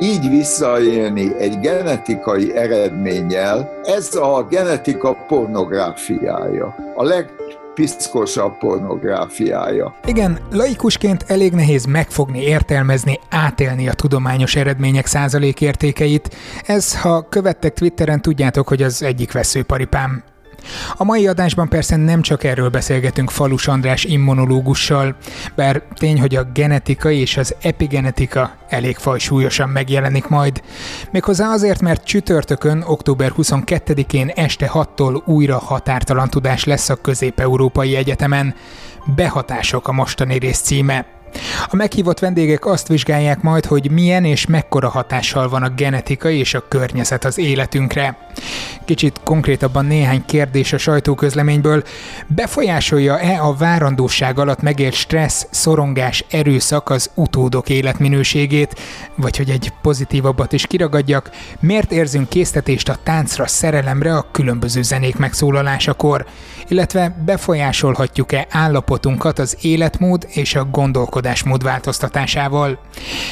így visszaélni egy genetikai eredménnyel, ez a genetika pornográfiája. A leg piszkosabb pornográfiája. Igen, laikusként elég nehéz megfogni, értelmezni, átélni a tudományos eredmények százalékértékeit. Ez, ha követtek Twitteren, tudjátok, hogy az egyik veszőparipám. A mai adásban persze nem csak erről beszélgetünk Falus András immunológussal, bár tény, hogy a genetika és az epigenetika elég fajsúlyosan megjelenik majd. Méghozzá azért, mert csütörtökön, október 22-én este 6-tól újra határtalan tudás lesz a Közép-Európai Egyetemen. Behatások a mostani rész címe. A meghívott vendégek azt vizsgálják majd, hogy milyen és mekkora hatással van a genetika és a környezet az életünkre. Kicsit konkrétabban néhány kérdés a sajtóközleményből. Befolyásolja-e a várandóság alatt megélt stressz, szorongás, erőszak az utódok életminőségét? Vagy hogy egy pozitívabbat is kiragadjak, miért érzünk késztetést a táncra, szerelemre a különböző zenék megszólalásakor? Illetve befolyásolhatjuk-e állapotunkat az életmód és a gondolkodás gondolkodásmód változtatásával.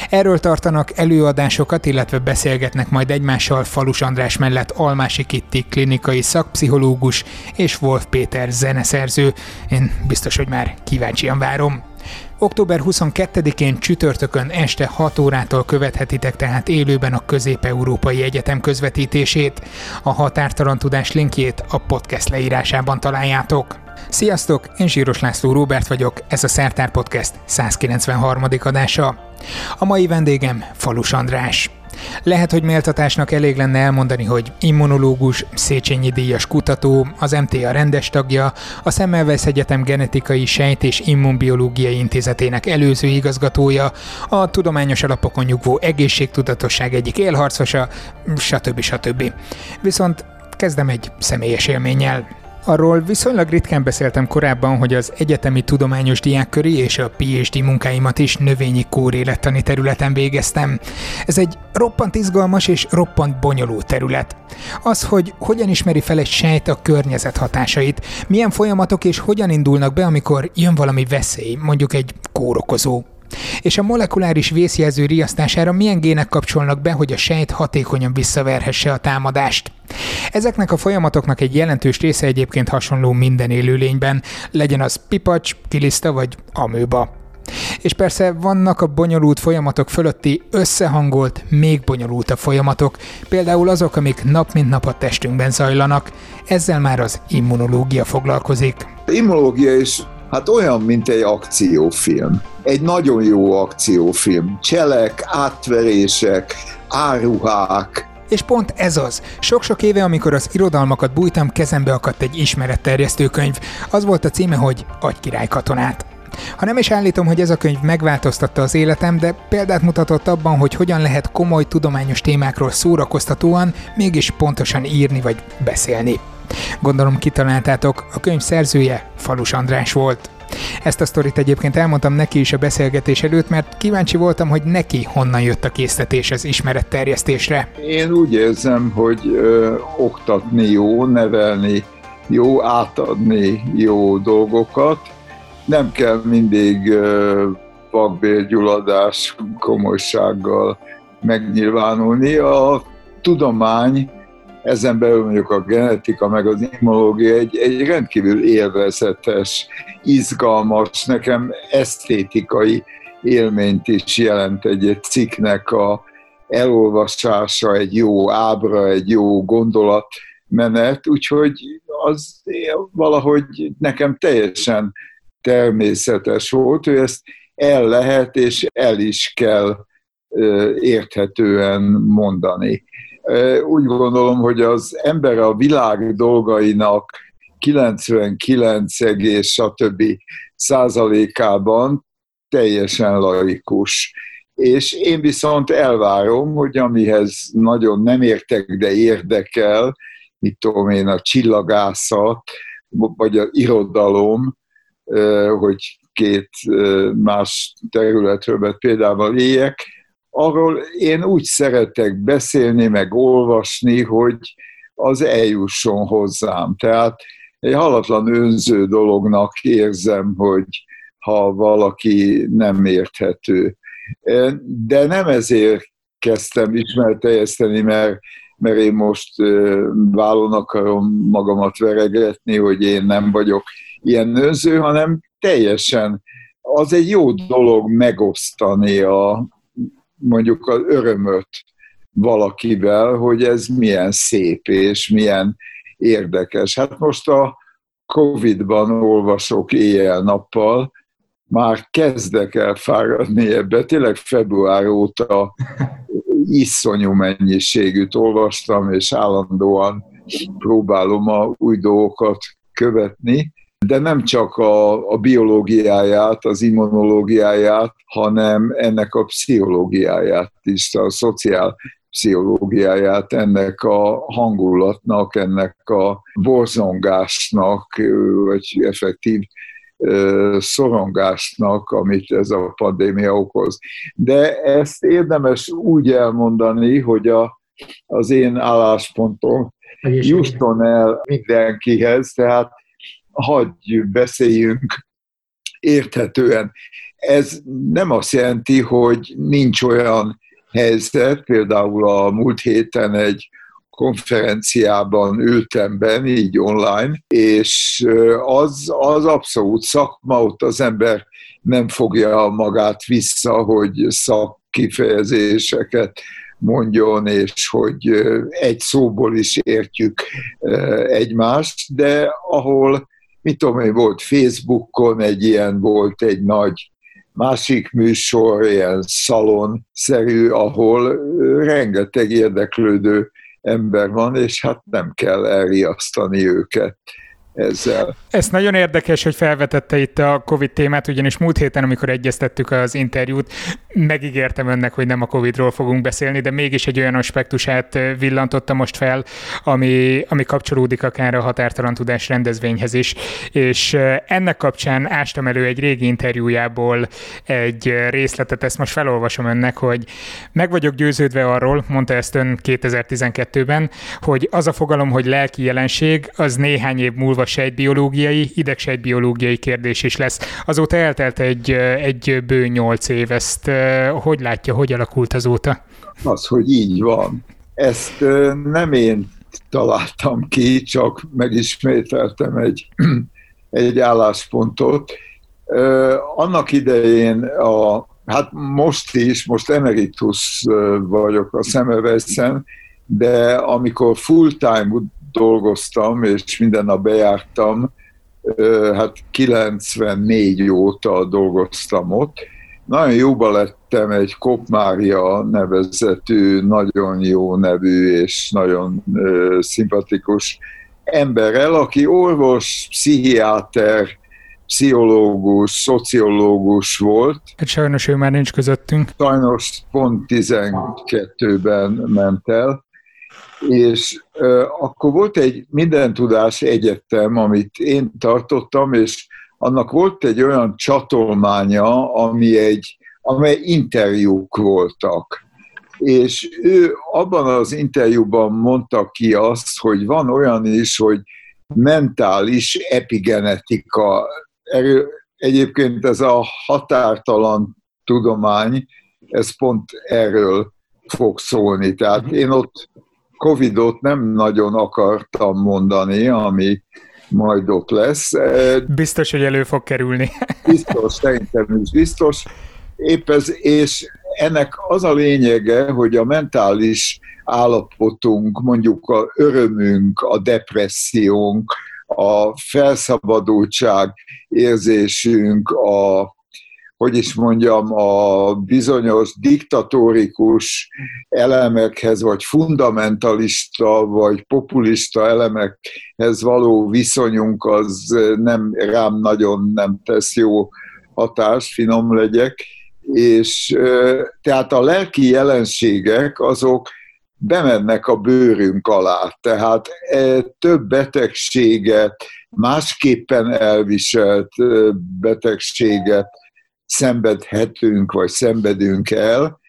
Erről tartanak előadásokat, illetve beszélgetnek majd egymással Falus András mellett Almási Kitti klinikai szakpszichológus és Wolf Péter zeneszerző. Én biztos, hogy már kíváncsian várom. Október 22-én csütörtökön este 6 órától követhetitek tehát élőben a Közép-Európai Egyetem közvetítését. A határtalan tudás linkjét a podcast leírásában találjátok. Sziasztok, én Zsíros László Róbert vagyok, ez a Szertár Podcast 193. adása. A mai vendégem Falus András. Lehet, hogy méltatásnak elég lenne elmondani, hogy immunológus, Széchenyi díjas kutató, az MTA rendes tagja, a Semmelweis Egyetem genetikai sejt és immunbiológiai intézetének előző igazgatója, a tudományos alapokon nyugvó egészségtudatosság egyik élharcosa, stb. stb. Viszont kezdem egy személyes élménnyel. Arról viszonylag ritkán beszéltem korábban, hogy az egyetemi tudományos diákköri és a PhD munkáimat is növényi kórélettani területen végeztem. Ez egy roppant izgalmas és roppant bonyolult terület. Az, hogy hogyan ismeri fel egy sejt a környezet hatásait, milyen folyamatok és hogyan indulnak be, amikor jön valami veszély, mondjuk egy kórokozó, és a molekuláris vészjelző riasztására milyen gének kapcsolnak be, hogy a sejt hatékonyan visszaverhesse a támadást. Ezeknek a folyamatoknak egy jelentős része egyébként hasonló minden élőlényben, legyen az pipacs, kiliszta vagy amőba. És persze vannak a bonyolult folyamatok fölötti összehangolt, még bonyolultabb folyamatok, például azok, amik nap mint nap a testünkben zajlanak. Ezzel már az immunológia foglalkozik. Immunológia is Hát olyan, mint egy akciófilm. Egy nagyon jó akciófilm. Cselek, átverések, áruhák, és pont ez az. Sok-sok éve, amikor az irodalmakat bújtam, kezembe akadt egy ismeretterjesztő könyv. Az volt a címe, hogy Agykirály katonát. Ha nem is állítom, hogy ez a könyv megváltoztatta az életem, de példát mutatott abban, hogy hogyan lehet komoly tudományos témákról szórakoztatóan, mégis pontosan írni vagy beszélni. Gondolom kitaláltátok, a könyv szerzője Falus András volt. Ezt a sztorit egyébként elmondtam neki is a beszélgetés előtt, mert kíváncsi voltam, hogy neki honnan jött a késztetés az ismeretterjesztésre. Én úgy érzem, hogy ö, oktatni jó, nevelni jó, átadni jó dolgokat. Nem kell mindig ö, vakbélgyulladás komolysággal megnyilvánulni. A tudomány ezen belül mondjuk a genetika, meg az immunológia egy, egy rendkívül élvezetes, izgalmas, nekem esztétikai élményt is jelent egy, egy cikknek a elolvasása, egy jó ábra, egy jó gondolat menet, úgyhogy az valahogy nekem teljesen természetes volt, hogy ezt el lehet és el is kell érthetően mondani úgy gondolom, hogy az ember a világ dolgainak 99, stb. százalékában teljesen laikus. És én viszont elvárom, hogy amihez nagyon nem értek, de érdekel, mit tudom én, a csillagászat, vagy az irodalom, hogy két más területről például éljek, arról én úgy szeretek beszélni, meg olvasni, hogy az eljusson hozzám. Tehát egy halatlan önző dolognak érzem, hogy ha valaki nem érthető. De nem ezért kezdtem ismerteljeszteni, mert, mert én most vállon akarom magamat veregetni, hogy én nem vagyok ilyen nőző, hanem teljesen az egy jó dolog megosztani a, mondjuk az örömöt valakivel, hogy ez milyen szép és milyen érdekes. Hát most a Covid-ban olvasok éjjel-nappal, már kezdek el fáradni ebbe. Tényleg február óta iszonyú mennyiségűt olvastam, és állandóan próbálom a új dolgokat követni, de nem csak a, a biológiáját, az immunológiáját, hanem ennek a pszichológiáját is, a szociál pszichológiáját ennek a hangulatnak, ennek a borzongásnak, vagy effektív szorongásnak, amit ez a pandémia okoz. De ezt érdemes úgy elmondani, hogy a, az én álláspontom jusson el mindenkihez, tehát hagyj beszéljünk érthetően. Ez nem azt jelenti, hogy nincs olyan helyzet, például a múlt héten egy konferenciában ültem be, így online, és az, az abszolút szakma, ott az ember nem fogja magát vissza, hogy szakkifejezéseket mondjon, és hogy egy szóból is értjük egymást, de ahol, mit tudom én, volt Facebookon egy ilyen, volt egy nagy másik műsor, ilyen szalon-szerű, ahol rengeteg érdeklődő ember van, és hát nem kell elriasztani őket ezzel. Ez nagyon érdekes, hogy felvetette itt a Covid témát, ugyanis múlt héten, amikor egyeztettük az interjút, megígértem önnek, hogy nem a Covidról fogunk beszélni, de mégis egy olyan aspektusát villantotta most fel, ami, ami kapcsolódik akár a határtalan tudás rendezvényhez is, és ennek kapcsán ástam elő egy régi interjújából egy részletet, ezt most felolvasom önnek, hogy meg vagyok győződve arról, mondta ezt ön 2012-ben, hogy az a fogalom, hogy lelki jelenség, az néhány év múlva sejtbiológiai, idegsejtbiológiai kérdés is lesz. Azóta eltelt egy, egy bő nyolc év, ezt hogy látja, hogy alakult azóta? Az, hogy így van. Ezt nem én találtam ki, csak megismételtem egy, egy álláspontot. Annak idején a hát most is, most emeritus vagyok a Szemöveszen, de amikor full-time dolgoztam, és minden nap bejártam, hát 94 óta dolgoztam ott. Nagyon jóba lettem egy Kopmária nevezetű, nagyon jó nevű és nagyon szimpatikus emberrel, aki orvos, pszichiáter, pszichológus, szociológus volt. Hát sajnos ő már nincs közöttünk. Sajnos pont 12-ben ment el és uh, akkor volt egy minden tudás egyetem, amit én tartottam, és annak volt egy olyan csatolmánya, ami egy, amely interjúk voltak. És ő abban az interjúban mondta ki azt, hogy van olyan is, hogy mentális epigenetika. Erő, egyébként ez a határtalan tudomány, ez pont erről fog szólni. Tehát én ott Covidot nem nagyon akartam mondani, ami majd ott lesz. Biztos, hogy elő fog kerülni. biztos, szerintem is biztos. Épp ez, és ennek az a lényege, hogy a mentális állapotunk, mondjuk a örömünk, a depressziónk, a felszabadultság érzésünk, a hogy is mondjam, a bizonyos diktatórikus elemekhez, vagy fundamentalista, vagy populista elemekhez való viszonyunk az nem rám nagyon nem tesz jó hatást, finom legyek, és tehát a lelki jelenségek azok bemennek a bőrünk alá. Tehát több betegséget, másképpen elviselt betegséget szenvedhetünk, vagy szenvedünk el,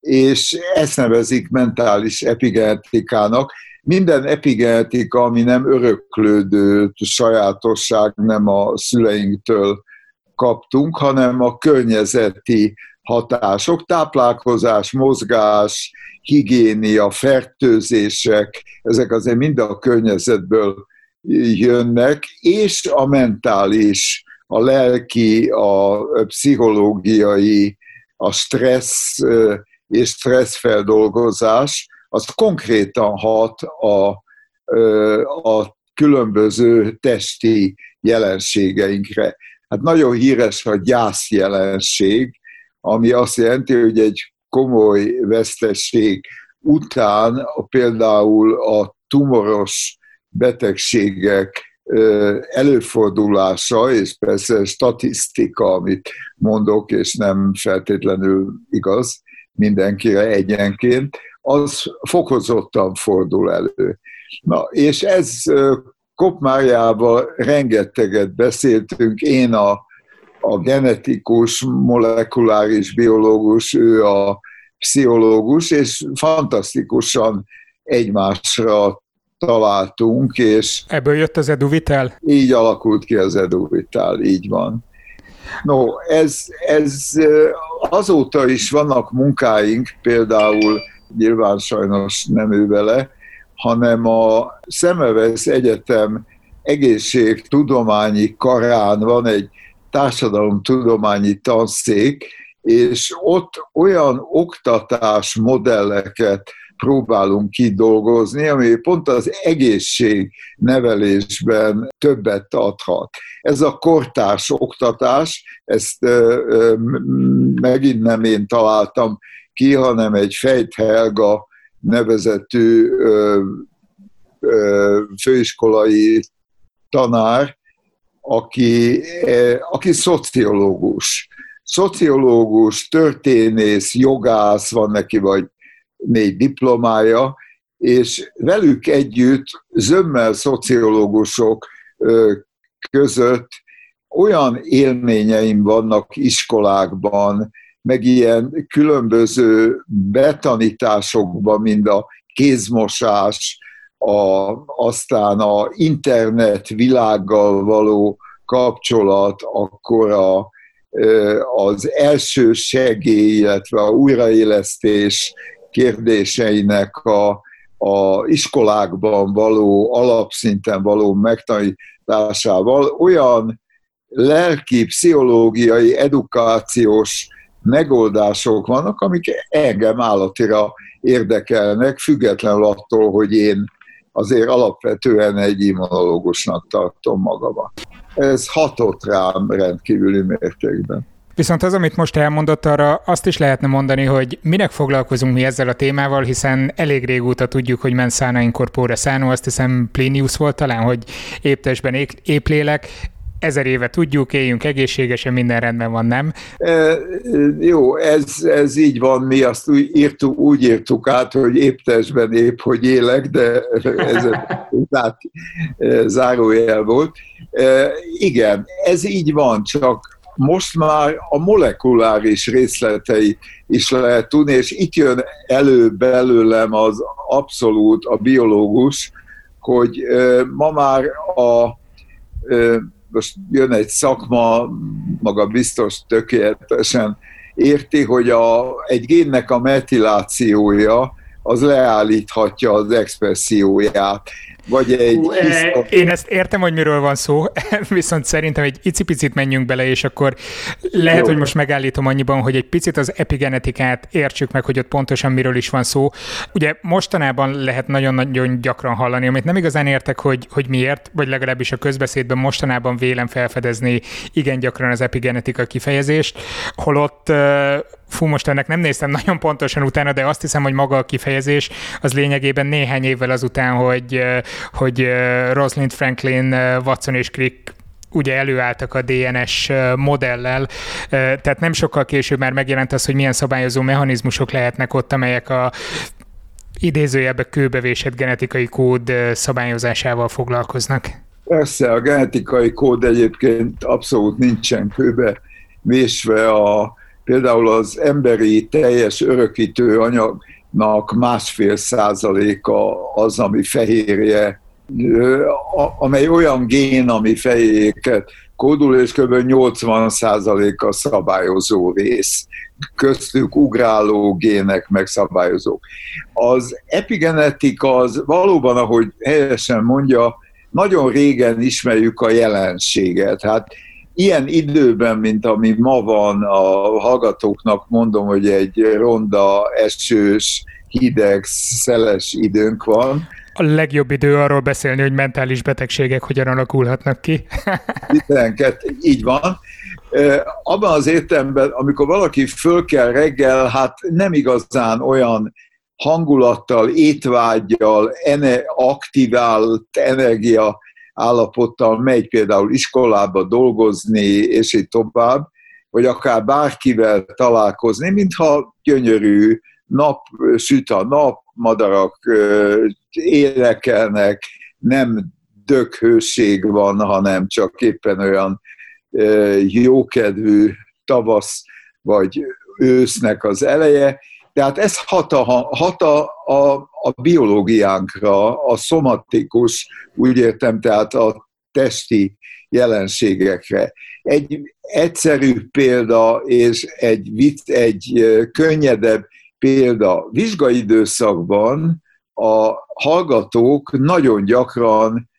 és ezt nevezik mentális epigenetikának. Minden epigenetika, ami nem öröklődő sajátosság, nem a szüleinktől kaptunk, hanem a környezeti hatások, táplálkozás, mozgás, higiénia, fertőzések, ezek azért mind a környezetből jönnek, és a mentális, a lelki, a pszichológiai, a stressz és stresszfeldolgozás, az konkrétan hat a, a különböző testi jelenségeinkre. Hát nagyon híres a gyász jelenség, ami azt jelenti, hogy egy komoly vesztesség után például a tumoros betegségek előfordulása, és persze statisztika, amit mondok, és nem feltétlenül igaz mindenkire egyenként, az fokozottan fordul elő. Na, és ez Kopmárjával rengeteget beszéltünk, én a, a genetikus, molekuláris biológus, ő a pszichológus, és fantasztikusan egymásra találtunk, és... Ebből jött az eduvitel? Így alakult ki az eduvitel, így van. No, ez, ez azóta is vannak munkáink, például nyilván sajnos nem ő vele, hanem a Szemevesz Egyetem egészségtudományi karán van egy társadalomtudományi tanszék, és ott olyan oktatás modelleket próbálunk kidolgozni, ami pont az egészség nevelésben többet adhat. Ez a kortárs oktatás, ezt megint nem én találtam ki, hanem egy Fejt Helga nevezetű főiskolai tanár, aki, aki szociológus. Szociológus, történész, jogász van neki, vagy négy diplomája, és velük együtt zömmel szociológusok között olyan élményeim vannak iskolákban, meg ilyen különböző betanításokban, mint a kézmosás, a, aztán a internet világgal való kapcsolat, akkor a, az első segély, illetve a újraélesztés kérdéseinek a, a iskolákban való, alapszinten való megtanításával olyan lelki, pszichológiai, edukációs megoldások vannak, amik engem állatira érdekelnek, függetlenül attól, hogy én azért alapvetően egy immunológusnak tartom magamat. Ez hatott rám rendkívüli mértékben. Viszont az, amit most elmondott, arra azt is lehetne mondani, hogy minek foglalkozunk mi ezzel a témával, hiszen elég régóta tudjuk, hogy men sana incorpore sano, azt hiszem Plinius volt talán, hogy épp testben épp lélek, ezer éve tudjuk, éljünk egészségesen, minden rendben van, nem? E, jó, ez, ez így van, mi azt úgy írtuk, úgy írtuk át, hogy épp testben épp, hogy élek, de ez zát, zárójel volt. E, igen, ez így van, csak most már a molekuláris részletei is lehet tudni, és itt jön elő belőlem az abszolút a biológus, hogy ma már a most jön egy szakma, maga biztos tökéletesen érti, hogy a, egy génnek a metilációja az leállíthatja az expresszióját vagy egy... Hú, e, Én ezt értem, hogy miről van szó, viszont szerintem egy icipicit menjünk bele, és akkor lehet, Jó. hogy most megállítom annyiban, hogy egy picit az epigenetikát értsük meg, hogy ott pontosan miről is van szó. Ugye mostanában lehet nagyon-nagyon gyakran hallani, amit nem igazán értek, hogy, hogy miért, vagy legalábbis a közbeszédben mostanában vélem felfedezni igen gyakran az epigenetika kifejezést, holott fú, most ennek nem néztem nagyon pontosan utána, de azt hiszem, hogy maga a kifejezés az lényegében néhány évvel azután, hogy, hogy Rosalind Franklin, Watson és Crick ugye előálltak a DNS modellel, tehát nem sokkal később már megjelent az, hogy milyen szabályozó mechanizmusok lehetnek ott, amelyek a idézőjelbe kőbevésett genetikai kód szabályozásával foglalkoznak. Persze, a genetikai kód egyébként abszolút nincsen kőbe vésve a Például az emberi teljes örökítő anyagnak másfél százaléka az, ami fehérje amely olyan gén, ami fejéket kódul, és kb. 80% a szabályozó rész, köztük ugráló gének megszabályozók. Az epigenetika az valóban, ahogy helyesen mondja, nagyon régen ismerjük a jelenséget. Hát ilyen időben, mint ami ma van, a hallgatóknak mondom, hogy egy ronda, esős, hideg, szeles időnk van. A legjobb idő arról beszélni, hogy mentális betegségek hogyan alakulhatnak ki. 12, így van. Abban az értelemben, amikor valaki föl kell reggel, hát nem igazán olyan hangulattal, étvágyjal, ene, aktivált energia állapottal megy például iskolába dolgozni, és így tovább, vagy akár bárkivel találkozni, mintha gyönyörű nap, süt a nap, madarak énekelnek, nem döghőség van, hanem csak éppen olyan jókedvű tavasz vagy ősznek az eleje, tehát ez hat a, hat a, a, a biológiánkra, a szomatikus, úgy értem, tehát a testi jelenségekre. Egy egyszerű példa és egy, vicc, egy könnyedebb példa. Vizsgaidőszakban a hallgatók nagyon gyakran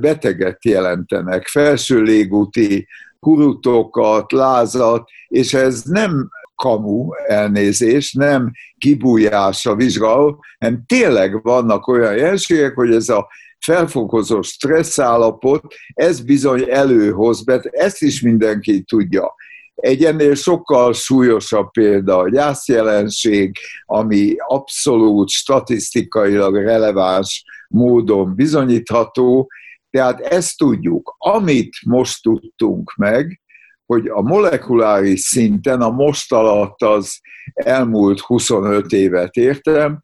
beteget jelentenek, felső légúti kurutokat, lázat, és ez nem kamu elnézés, nem kibújás a vizsgáló, hanem tényleg vannak olyan jelenségek, hogy ez a felfokozó stresszállapot, ez bizony előhoz, mert ezt is mindenki tudja. Egy ennél sokkal súlyosabb példa a gyászjelenség, ami abszolút statisztikailag releváns módon bizonyítható, tehát ezt tudjuk. Amit most tudtunk meg, hogy a molekuláris szinten, a most alatt az elmúlt 25 évet értem,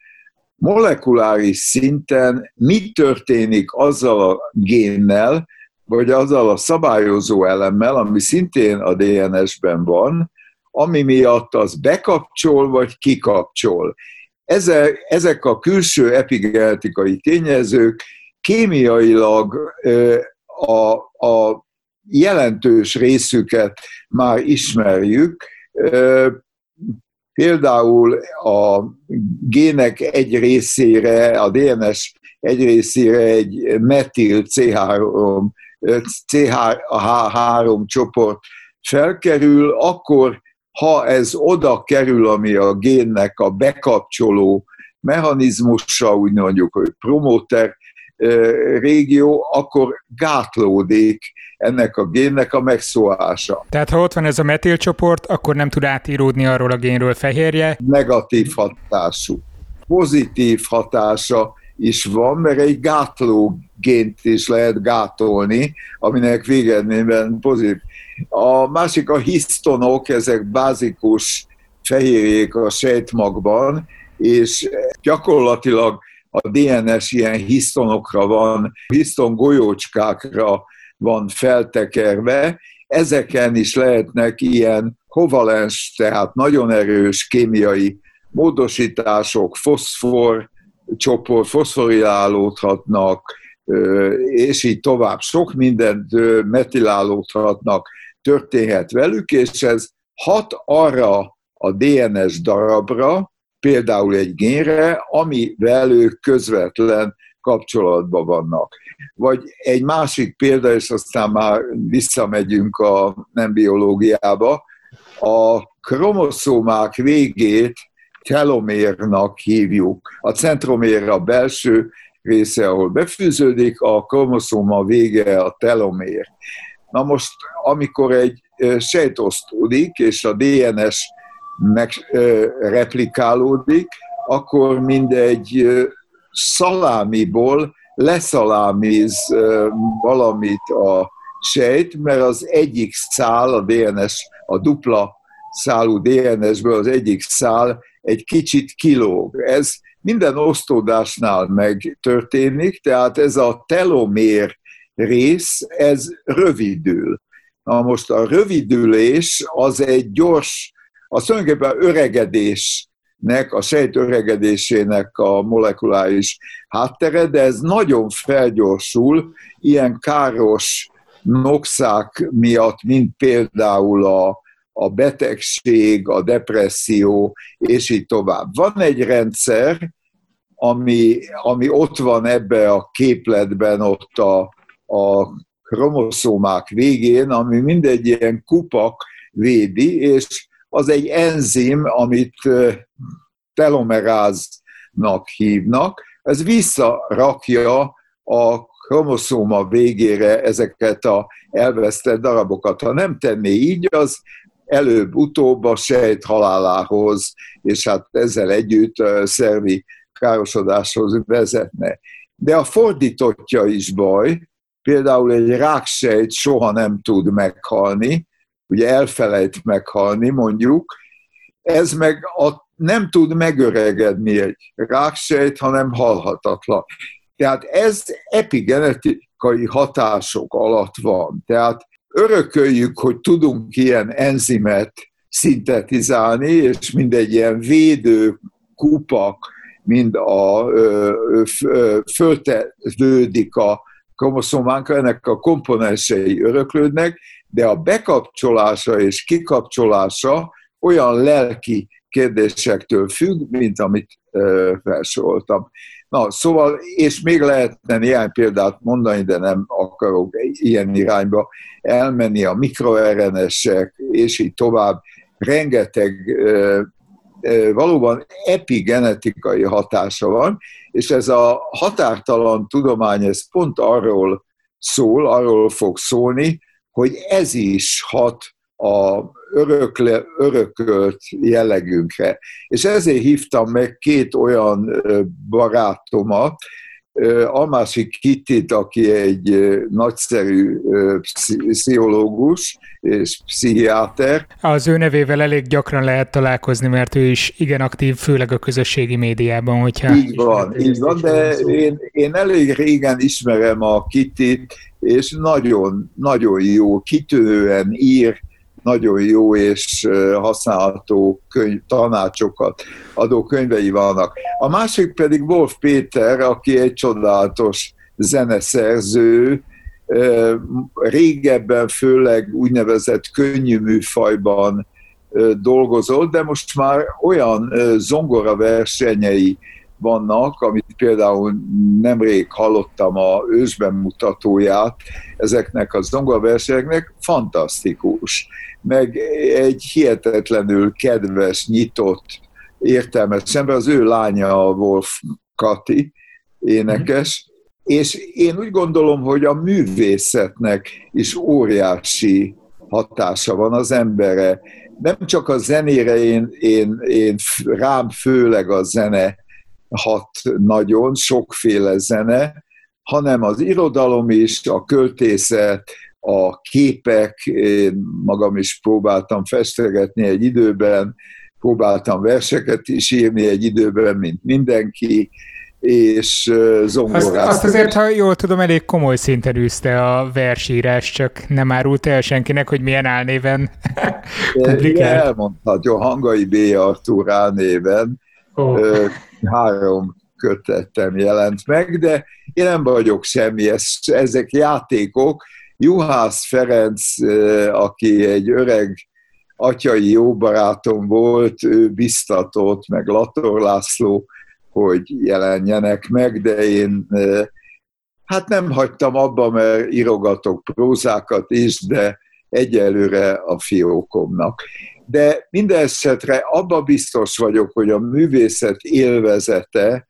molekuláris szinten mi történik azzal a génnel, vagy azzal a szabályozó elemmel, ami szintén a DNS-ben van, ami miatt az bekapcsol vagy kikapcsol. Ezek, a külső epigenetikai tényezők kémiailag a, a jelentős részüket már ismerjük. Például a gének egy részére, a DNS egy részére egy metil C3, CH3 csoport felkerül, akkor ha ez oda kerül, ami a génnek a bekapcsoló mechanizmusa, úgy mondjuk, hogy promoter régió, akkor gátlódik ennek a génnek a megszólása. Tehát ha ott van ez a metilcsoport, akkor nem tud átíródni arról a génről fehérje? Negatív hatású. Pozitív hatása is van, mert egy gátló gént is lehet gátolni, aminek végeredményben pozitív. A másik a hisztonok, ezek bázikus fehérjék a sejtmagban, és gyakorlatilag a DNS ilyen hisztonokra van, hiszton golyócskákra van feltekerve, ezeken is lehetnek ilyen kovalens, tehát nagyon erős kémiai módosítások, foszfor csoport, foszforilálódhatnak, és így tovább. Sok mindent metilálódhatnak, történhet velük, és ez hat arra a DNS darabra, például egy génre, amivel ők közvetlen kapcsolatban vannak. Vagy egy másik példa, és aztán már visszamegyünk a nem biológiába, a kromoszómák végét telomérnak hívjuk. A centromér a belső része, ahol befűződik, a kromoszóma vége a telomér. Na most, amikor egy sejt osztódik, és a DNS megreplikálódik, akkor mindegy szalámiból leszalámiz valamit a sejt, mert az egyik szál, a DNS, a dupla szálú DNS-ből az egyik szál egy kicsit kilóg. Ez minden osztódásnál megtörténik, tehát ez a telomér rész, ez rövidül. Na most a rövidülés az egy gyors, az tulajdonképpen öregedés a sejt öregedésének a molekuláris háttere, de ez nagyon felgyorsul ilyen káros noxák miatt, mint például a, a betegség, a depresszió, és így tovább. Van egy rendszer, ami, ami ott van ebbe a képletben, ott a, a kromoszómák végén, ami mindegy ilyen kupak védi, és az egy enzim, amit telomeráznak hívnak, ez visszarakja a kromoszóma végére ezeket a elvesztett darabokat. Ha nem tenné így, az előbb-utóbb a sejt halálához, és hát ezzel együtt szervi károsodáshoz vezetne. De a fordítottja is baj, például egy ráksejt soha nem tud meghalni, ugye elfelejt meghalni mondjuk, ez meg a, nem tud megöregedni egy ráksejt, hanem halhatatlan. Tehát ez epigenetikai hatások alatt van. Tehát örököljük, hogy tudunk ilyen enzimet szintetizálni, és mindegy ilyen védő kupak, mind a föltevődik a kromoszománka, ennek a komponensei öröklődnek, de a bekapcsolása és kikapcsolása olyan lelki kérdésektől függ, mint amit felsoroltam. Na, szóval, és még lehetne néhány példát mondani, de nem akarok ilyen irányba elmenni a mikroRNS-ek, és így tovább. Rengeteg valóban epigenetikai hatása van, és ez a határtalan tudomány, ez pont arról szól, arról fog szólni, hogy ez is hat a örökle, örökölt jellegünkre. És ezért hívtam meg két olyan barátomat, Almási Kittit, aki egy nagyszerű pszichológus és pszichiáter. Az ő nevével elég gyakran lehet találkozni, mert ő is igen aktív, főleg a közösségi médiában, hogyha... Így van, így van, de én, én elég régen ismerem a Kittit, és nagyon, nagyon jó, kitűnően ír, nagyon jó és használható könyv, tanácsokat adó könyvei vannak. A másik pedig Wolf Péter, aki egy csodálatos zeneszerző, régebben főleg úgynevezett könnyű műfajban dolgozott, de most már olyan zongora versenyei vannak, amit például nemrég hallottam a ősben mutatóját ezeknek a zongoraversenyeknek, fantasztikus meg egy hihetetlenül kedves, nyitott, értelmes ember, az ő lánya a Wolf Kati, énekes, és én úgy gondolom, hogy a művészetnek is óriási hatása van az embere. Nem csak a zenére, én, én, én rám főleg a zene hat nagyon, sokféle zene, hanem az irodalom is, a költészet, a képek, én magam is próbáltam festegetni egy időben, próbáltam verseket is írni egy időben, mint mindenki, és zongoráztam. Azt, azt azért, ha jól tudom, elég komoly szinten űzte a versírás, csak nem árult el senkinek, hogy milyen álnéven publikált. Elmondhatja, Hangai B. Artúr álnéven. Oh. Három kötettem jelent meg, de én nem vagyok semmi, ezek játékok, Juhász Ferenc, aki egy öreg atyai jó barátom volt, ő biztatott, meg Lator László, hogy jelenjenek meg, de én hát nem hagytam abba, mert írogatok prózákat is, de egyelőre a fiókomnak. De minden esetre abba biztos vagyok, hogy a művészet élvezete,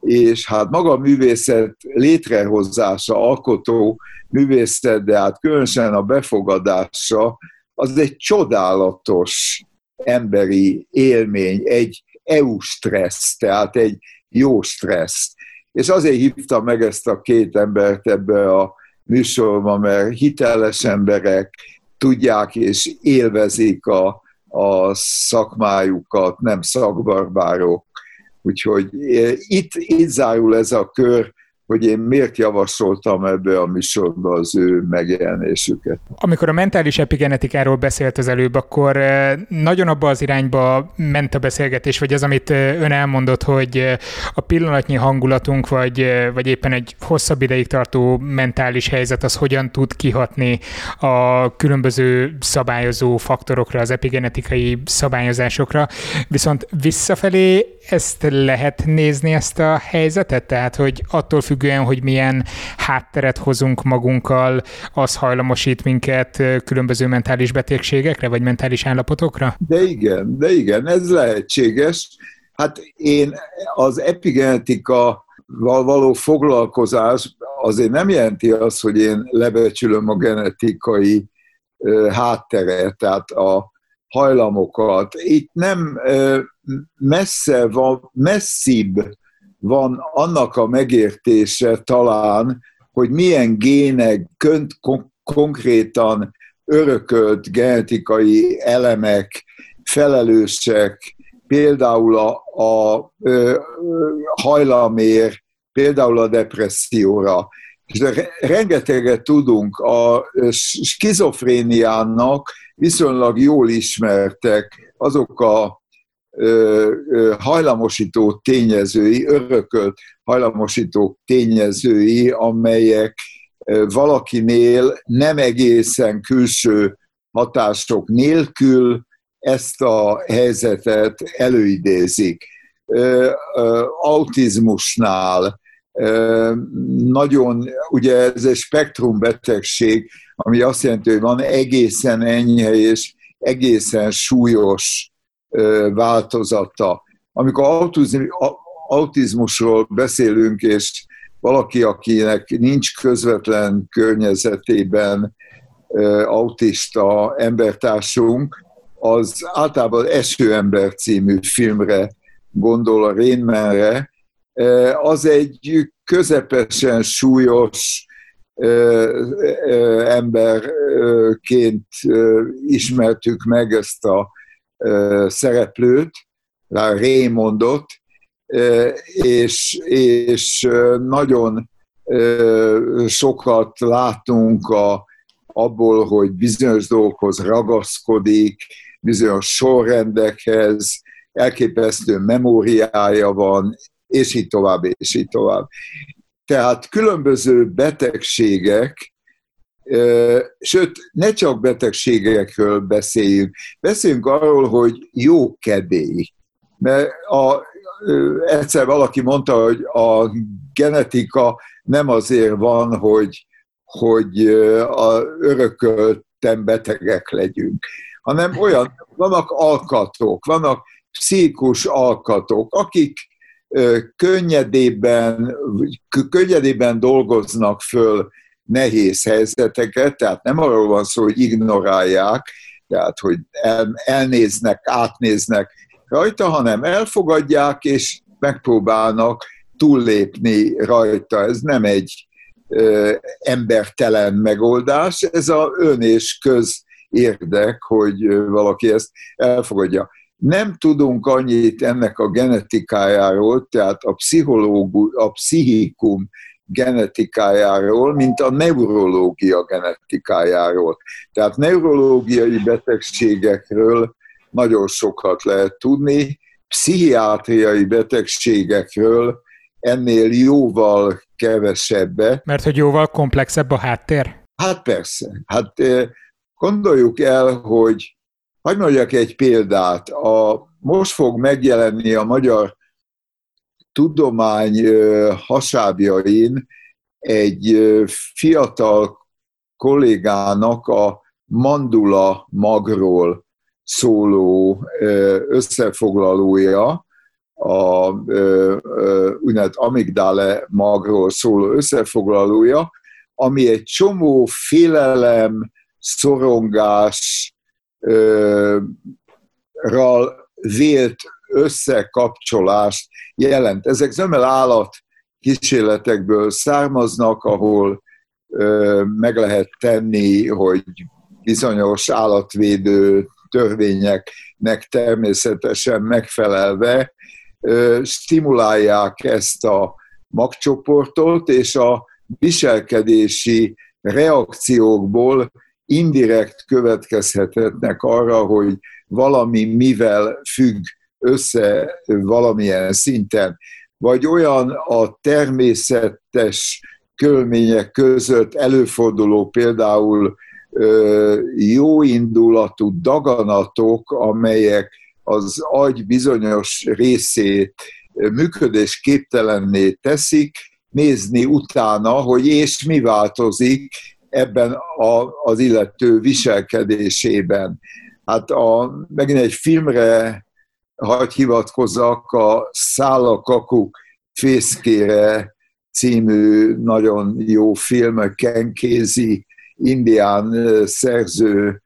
és hát maga a művészet létrehozása, alkotó művészet, de hát különösen a befogadása, az egy csodálatos emberi élmény, egy EU stressz, tehát egy jó stressz. És azért hívtam meg ezt a két embert ebbe a műsorba, mert hiteles emberek tudják és élvezik a, a szakmájukat, nem szakbarbárok. Úgyhogy eh, itt, itt zárul ez a kör, hogy én miért javasoltam ebbe a műsorba az ő megjelenésüket. Amikor a mentális epigenetikáról beszélt az előbb, akkor eh, nagyon abba az irányba ment a beszélgetés, vagy az, amit eh, ön elmondott, hogy eh, a pillanatnyi hangulatunk, vagy, vagy éppen egy hosszabb ideig tartó mentális helyzet, az hogyan tud kihatni a különböző szabályozó faktorokra, az epigenetikai szabályozásokra. Viszont visszafelé ezt lehet nézni, ezt a helyzetet? Tehát, hogy attól függően, hogy milyen hátteret hozunk magunkkal, az hajlamosít minket különböző mentális betegségekre, vagy mentális állapotokra? De igen, de igen, ez lehetséges. Hát én az epigenetika való foglalkozás azért nem jelenti azt, hogy én lebecsülöm a genetikai hátteret, tehát a hajlamokat. Itt nem messze van, messzibb van annak a megértése talán, hogy milyen gének könt, kon- konkrétan örökölt genetikai elemek felelősek, például a, a, a hajlamér, például a depresszióra. És rengeteget tudunk a skizofréniának viszonylag jól ismertek azok a hajlamosító tényezői, örökölt hajlamosító tényezői, amelyek valakinél nem egészen külső hatások nélkül ezt a helyzetet előidézik. Autizmusnál nagyon, ugye ez egy spektrumbetegség, ami azt jelenti, hogy van egészen enyhe és egészen súlyos változata. Amikor autizmusról beszélünk, és valaki, akinek nincs közvetlen környezetében autista embertársunk, az általában Esőember című filmre gondol a Rainmanre, az egy közepesen súlyos emberként ismertük meg ezt a szereplőt, Raymondot, és, és nagyon sokat látunk a, abból, hogy bizonyos dolgokhoz ragaszkodik, bizonyos sorrendekhez, elképesztő memóriája van, és így tovább, és így tovább. Tehát különböző betegségek, sőt, ne csak betegségekről beszéljünk, beszéljünk arról, hogy jó kedély. Mert a, egyszer valaki mondta, hogy a genetika nem azért van, hogy, hogy a örökölten betegek legyünk, hanem olyan, vannak alkatok, vannak pszichikus alkatok, akik könnyedében, könnyedében dolgoznak föl nehéz helyzeteket, tehát nem arról van szó, hogy ignorálják, tehát hogy el, elnéznek, átnéznek rajta, hanem elfogadják, és megpróbálnak túllépni rajta. Ez nem egy ö, embertelen megoldás, ez a ön és köz érdek, hogy valaki ezt elfogadja nem tudunk annyit ennek a genetikájáról, tehát a, pszichológus, a pszichikum genetikájáról, mint a neurológia genetikájáról. Tehát neurológiai betegségekről nagyon sokat lehet tudni, pszichiátriai betegségekről ennél jóval kevesebbet. Mert hogy jóval komplexebb a háttér? Hát persze. Hát eh, gondoljuk el, hogy Hagy mondjak egy példát. A, most fog megjelenni a magyar tudomány hasábjain egy fiatal kollégának a mandula magról szóló összefoglalója, a úgynevezett amigdale magról szóló összefoglalója, ami egy csomó félelem, szorongás, ral vélt összekapcsolást jelent. Ezek zömmel állat kísérletekből származnak, ahol meg lehet tenni, hogy bizonyos állatvédő törvényeknek természetesen megfelelve stimulálják ezt a magcsoportot, és a viselkedési reakciókból indirekt következhetnek arra, hogy valami mivel függ össze valamilyen szinten, vagy olyan a természetes körülmények között előforduló például jó indulatú daganatok, amelyek az agy bizonyos részét működés képtelenné teszik, nézni utána, hogy és mi változik ebben a, az illető viselkedésében. Hát a, megint egy filmre hagy hivatkozzak, a Szálakakuk fészkére című nagyon jó film, Ken Casey, indián szerző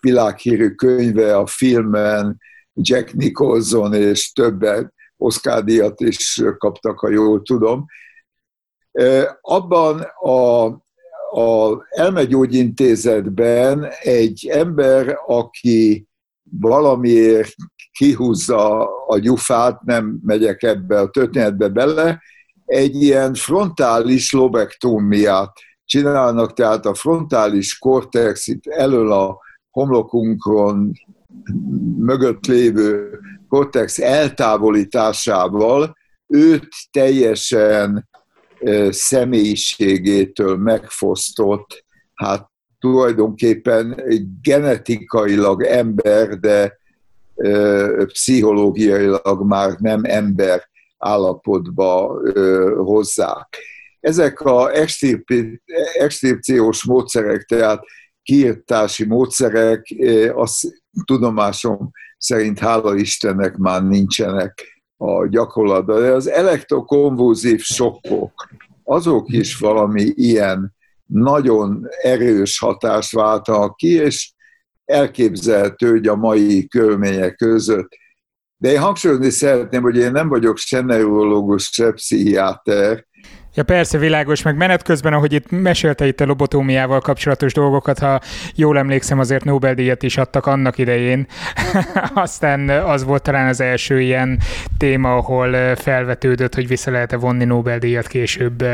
világhírű könyve a filmen, Jack Nicholson és többet Oscar díjat is kaptak, ha jól tudom. Abban a, a elmegyógyintézetben egy ember, aki valamiért kihúzza a gyufát, nem megyek ebbe a történetbe bele, egy ilyen frontális lobektómiát csinálnak, tehát a frontális kortex itt elől a homlokunkon mögött lévő kortex eltávolításával őt teljesen személyiségétől megfosztott, hát tulajdonképpen genetikailag ember, de pszichológiailag már nem ember állapotba hozzák. Ezek a extirpciós módszerek, tehát kiirtási módszerek, az tudomásom szerint hála Istennek már nincsenek a gyakorlatban. De az elektrokonvulzív sokkok, azok is valami ilyen nagyon erős hatást váltanak ki, és elképzelhető, hogy a mai körülmények között. De én hangsúlyozni szeretném, hogy én nem vagyok se neurológus, se pszichiáter, Ja persze, világos, meg menet közben, ahogy itt mesélte itt a lobotómiával kapcsolatos dolgokat, ha jól emlékszem, azért Nobel-díjat is adtak annak idején. Aztán az volt talán az első ilyen téma, ahol felvetődött, hogy vissza lehet-e vonni Nobel-díjat később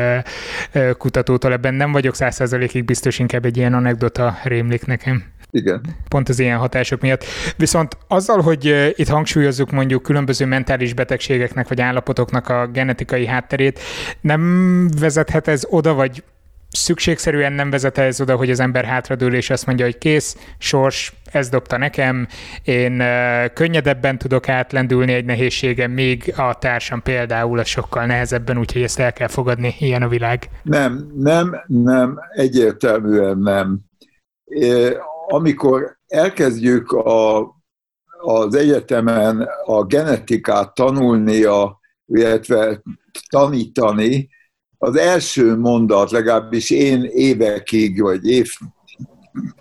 kutatótól. Ebben nem vagyok százszerzalékig biztos, inkább egy ilyen anekdota rémlik nekem. Igen. Pont az ilyen hatások miatt. Viszont azzal, hogy itt hangsúlyozzuk mondjuk különböző mentális betegségeknek vagy állapotoknak a genetikai hátterét, nem vezethet ez oda, vagy szükségszerűen nem vezet ez oda, hogy az ember hátradől és azt mondja, hogy kész, sors, ez dobta nekem, én könnyedebben tudok átlendülni egy nehézségem, még a társam például a sokkal nehezebben, úgyhogy ezt el kell fogadni, ilyen a világ. Nem, nem, nem, egyértelműen nem amikor elkezdjük a, az egyetemen a genetikát tanulni, a, illetve tanítani, az első mondat, legalábbis én évekig, vagy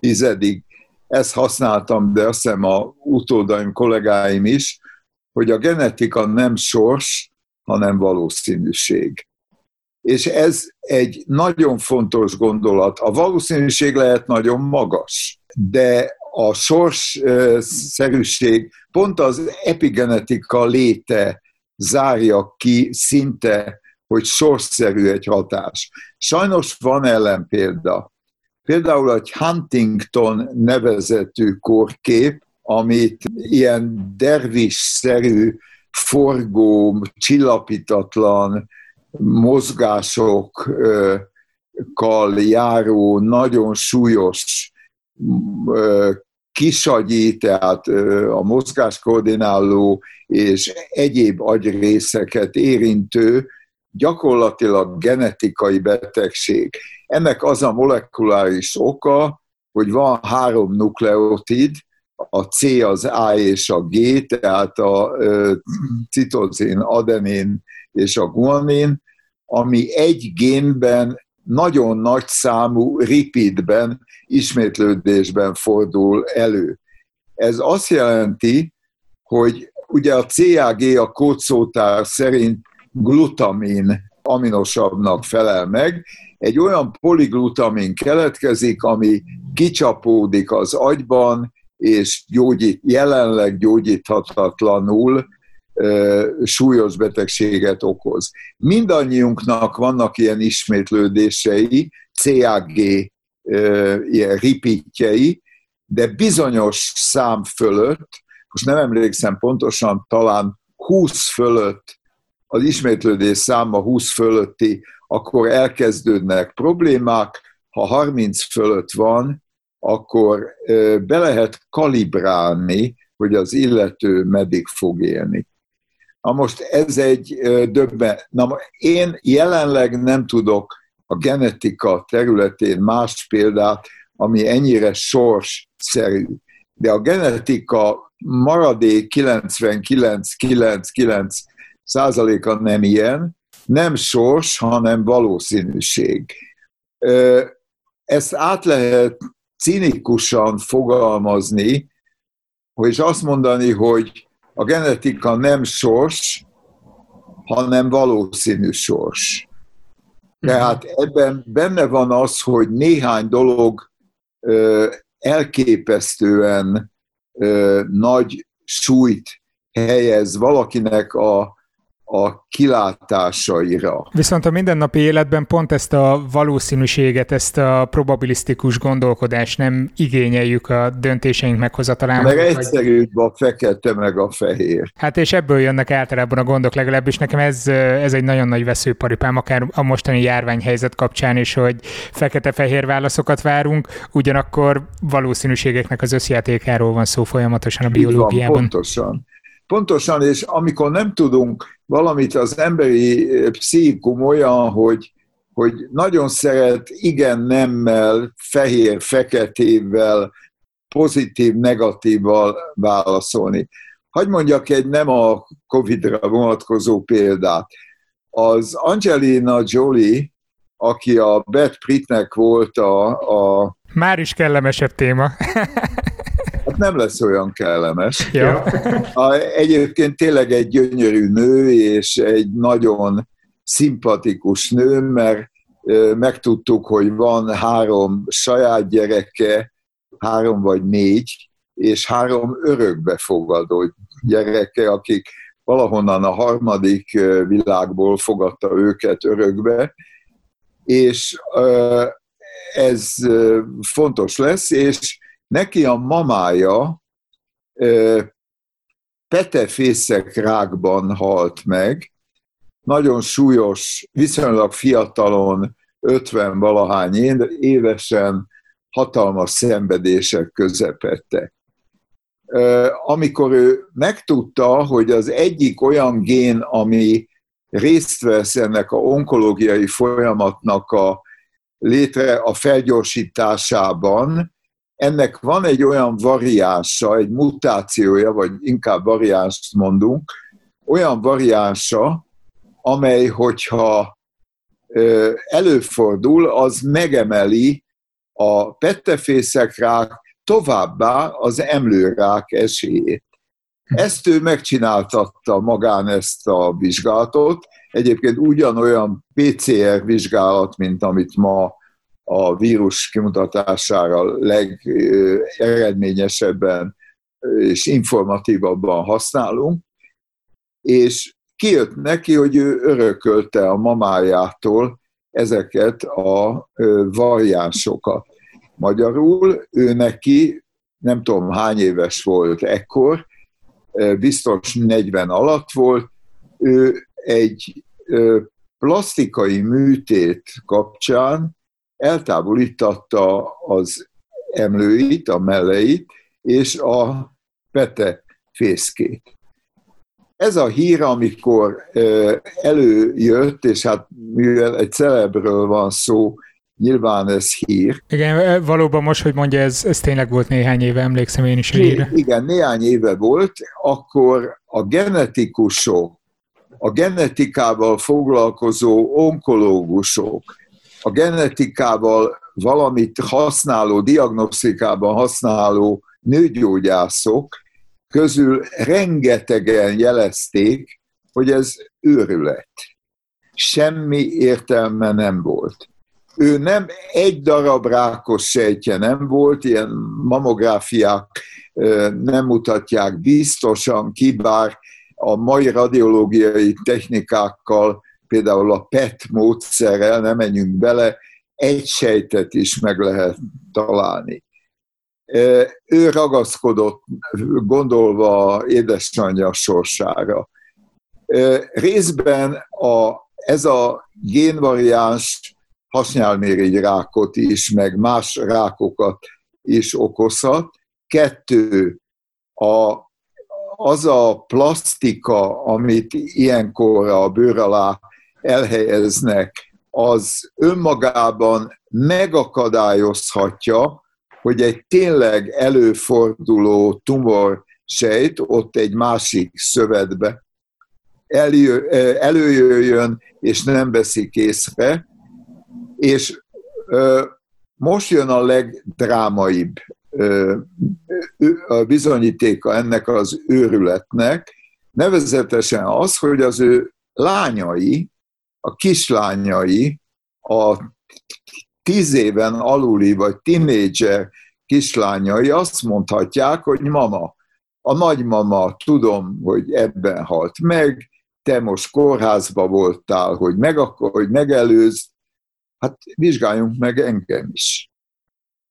évtizedig ezt használtam, de azt hiszem a utódaim, kollégáim is, hogy a genetika nem sors, hanem valószínűség. És ez egy nagyon fontos gondolat. A valószínűség lehet nagyon magas de a sorsszerűség pont az epigenetika léte zárja ki szinte, hogy sorsszerű egy hatás. Sajnos van ellenpélda. Például egy Huntington nevezetű korkép, amit ilyen dervis-szerű, forgó, csillapítatlan mozgásokkal járó, nagyon súlyos kisagyi, tehát a mozgáskoordináló és egyéb agyrészeket érintő gyakorlatilag genetikai betegség. Ennek az a molekuláris oka, hogy van három nukleotid, a C, az A és a G, tehát a citozin, adenin és a guanin, ami egy génben nagyon nagy számú ripidben, ismétlődésben fordul elő. Ez azt jelenti, hogy ugye a CAG a kódszótár szerint glutamin aminosabnak felel meg, egy olyan poliglutamin keletkezik, ami kicsapódik az agyban, és gyógyít, jelenleg gyógyíthatatlanul súlyos betegséget okoz. Mindannyiunknak vannak ilyen ismétlődései, CAG ilyen ripítjei, de bizonyos szám fölött, most nem emlékszem pontosan, talán 20 fölött, az ismétlődés száma 20 fölötti, akkor elkezdődnek problémák, ha 30 fölött van, akkor be lehet kalibrálni, hogy az illető meddig fog élni. Na most ez egy döbben. Na, én jelenleg nem tudok a genetika területén más példát, ami ennyire sorsszerű. De a genetika maradék 99,99 százaléka nem ilyen, nem sors, hanem valószínűség. Ezt át lehet cinikusan fogalmazni, és azt mondani, hogy a genetika nem sors, hanem valószínű sors. Tehát ebben benne van az, hogy néhány dolog elképesztően nagy súlyt helyez valakinek a a kilátásaira. Viszont a mindennapi életben pont ezt a valószínűséget, ezt a probabilisztikus gondolkodást nem igényeljük a döntéseink meghozatalában. Meg egyszerűbb a fekete, meg a fehér. Hát és ebből jönnek általában a gondok, legalábbis nekem ez, ez egy nagyon nagy veszőparipám, akár a mostani járványhelyzet kapcsán is, hogy fekete-fehér válaszokat várunk, ugyanakkor valószínűségeknek az összjátékáról van szó folyamatosan a biológiában. Van, pontosan. Pontosan, és amikor nem tudunk valamit az emberi pszichikum olyan, hogy, hogy nagyon szeret igen-nemmel, fehér-feketével, pozitív, negatívval válaszolni. Hagy mondjak egy nem a Covid-ra vonatkozó példát. Az Angelina Jolie, aki a Beth Pittnek volt a, a... Már is kellemesebb téma. Hát nem lesz olyan kellemes. Ja. A, egyébként tényleg egy gyönyörű nő, és egy nagyon szimpatikus nő, mert megtudtuk, hogy van három saját gyereke, három vagy négy, és három örökbefogadó gyereke, akik valahonnan a harmadik világból fogadta őket örökbe, és ez fontos lesz, és Neki a mamája petefészek rákban halt meg, nagyon súlyos, viszonylag fiatalon, 50 valahány évesen, hatalmas szenvedések közepette. Amikor ő megtudta, hogy az egyik olyan gén, ami részt vesz ennek a onkológiai folyamatnak a létre a felgyorsításában, ennek van egy olyan variánsa, egy mutációja, vagy inkább variánst mondunk, olyan variánsa, amely, hogyha előfordul, az megemeli a pettefészekrák továbbá az emlőrák esélyét. Ezt ő megcsináltatta magán ezt a vizsgálatot, egyébként ugyanolyan PCR vizsgálat, mint amit ma a vírus kimutatására legeredményesebben és informatívabban használunk, és kijött neki, hogy ő örökölte a mamájától ezeket a variánsokat. Magyarul ő neki, nem tudom hány éves volt ekkor, biztos 40 alatt volt, ő egy plastikai műtét kapcsán eltávolítatta az emlőit, a melleit, és a pete fészkét. Ez a hír, amikor előjött, és hát mivel egy celebről van szó, nyilván ez hír. Igen, valóban most, hogy mondja, ez, ez tényleg volt néhány éve, emlékszem én is a hírre. Igen, néhány éve volt, akkor a genetikusok, a genetikával foglalkozó onkológusok, a genetikával valamit használó, diagnosztikában használó nőgyógyászok közül rengetegen jelezték, hogy ez őrület. Semmi értelme nem volt. Ő nem egy darab rákos sejtje nem volt, ilyen mamográfiák nem mutatják biztosan ki, bár a mai radiológiai technikákkal, például a PET módszerrel, nem menjünk bele, egy sejtet is meg lehet találni. Ő ragaszkodott, gondolva édesanyja sorsára. Részben a, ez a génvariáns hasnyálmirigy rákot is, meg más rákokat is okozhat. Kettő, a, az a plastika, amit ilyenkor a bőr alá elhelyeznek, az önmagában megakadályozhatja, hogy egy tényleg előforduló tumor sejt ott egy másik szövetbe eljö, előjöjjön, és nem veszik észre, és most jön a legdrámaibb ö, a bizonyítéka ennek az őrületnek, nevezetesen az, hogy az ő lányai, a kislányai, a tíz éven aluli vagy tinédzser kislányai azt mondhatják, hogy mama, a nagymama tudom, hogy ebben halt meg, te most kórházba voltál, hogy, meg, hogy megelőzd, hát vizsgáljunk meg engem is.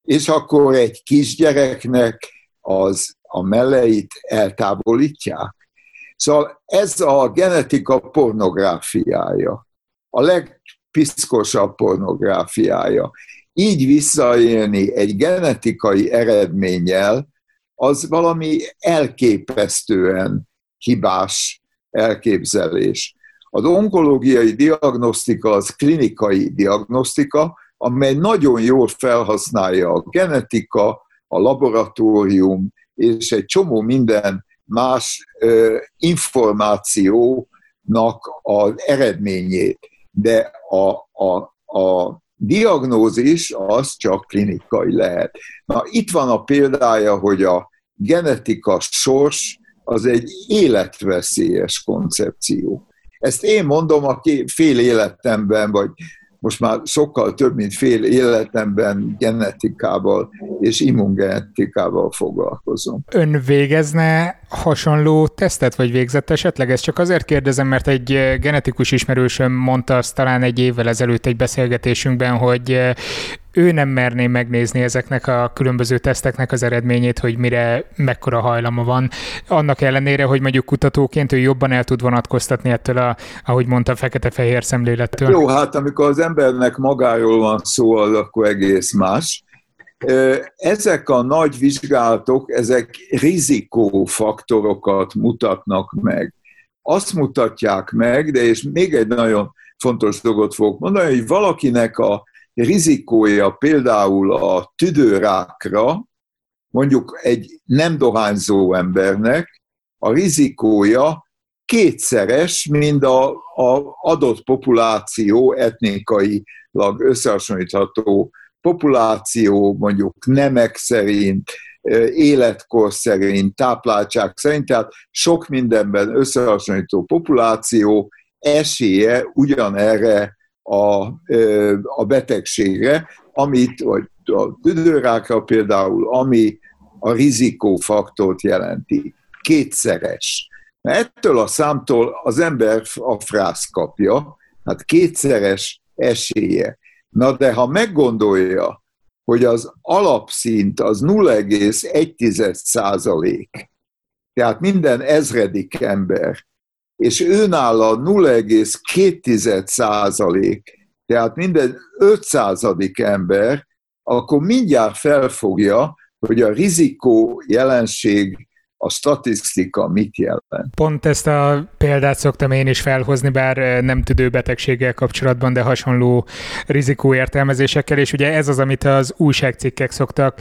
És akkor egy kisgyereknek az a melleit eltávolítják. Szóval ez a genetika pornográfiája, a legpiszkosabb pornográfiája. Így visszaélni egy genetikai eredménnyel, az valami elképesztően hibás elképzelés. Az onkológiai diagnosztika az klinikai diagnosztika, amely nagyon jól felhasználja a genetika, a laboratórium és egy csomó minden más ö, információnak az eredményét. De a, a, a diagnózis az csak klinikai lehet. Na itt van a példája, hogy a genetika sors az egy életveszélyes koncepció. Ezt én mondom, aki fél életemben, vagy most már sokkal több, mint fél életemben genetikával és immungenetikával foglalkozom. Ön végezne hasonló tesztet, vagy végzett esetleg? Ezt csak azért kérdezem, mert egy genetikus ismerősöm mondta azt talán egy évvel ezelőtt egy beszélgetésünkben, hogy ő nem merné megnézni ezeknek a különböző teszteknek az eredményét, hogy mire mekkora hajlama van. Annak ellenére, hogy mondjuk kutatóként ő jobban el tud vonatkoztatni ettől a, ahogy mondta, fekete-fehér szemlélettől. Jó, hát amikor az embernek magáról van szó, az akkor egész más. Ezek a nagy vizsgálatok, ezek rizikófaktorokat mutatnak meg. Azt mutatják meg, de és még egy nagyon fontos dolgot fogok mondani, hogy valakinek a rizikója például a tüdőrákra, mondjuk egy nem dohányzó embernek, a rizikója kétszeres, mint a, a adott populáció etnikailag összehasonlítható populáció, mondjuk nemek szerint, életkor szerint, tápláltság szerint, tehát sok mindenben összehasonlító populáció esélye ugyanerre a, a betegségre, amit, vagy a tüdőrákra például, ami a rizikófaktort jelenti. Kétszeres. Ettől a számtól az ember a frász kapja, hát kétszeres esélye. Na de ha meggondolja, hogy az alapszint az 0,1 százalék, tehát minden ezredik ember és őnála 0,2 százalék, tehát minden 500. ember, akkor mindjárt felfogja, hogy a rizikó jelenség a statisztika mit jelent. Pont ezt a példát szoktam én is felhozni, bár nem tüdő betegséggel kapcsolatban, de hasonló rizikó értelmezésekkel, és ugye ez az, amit az újságcikkek szoktak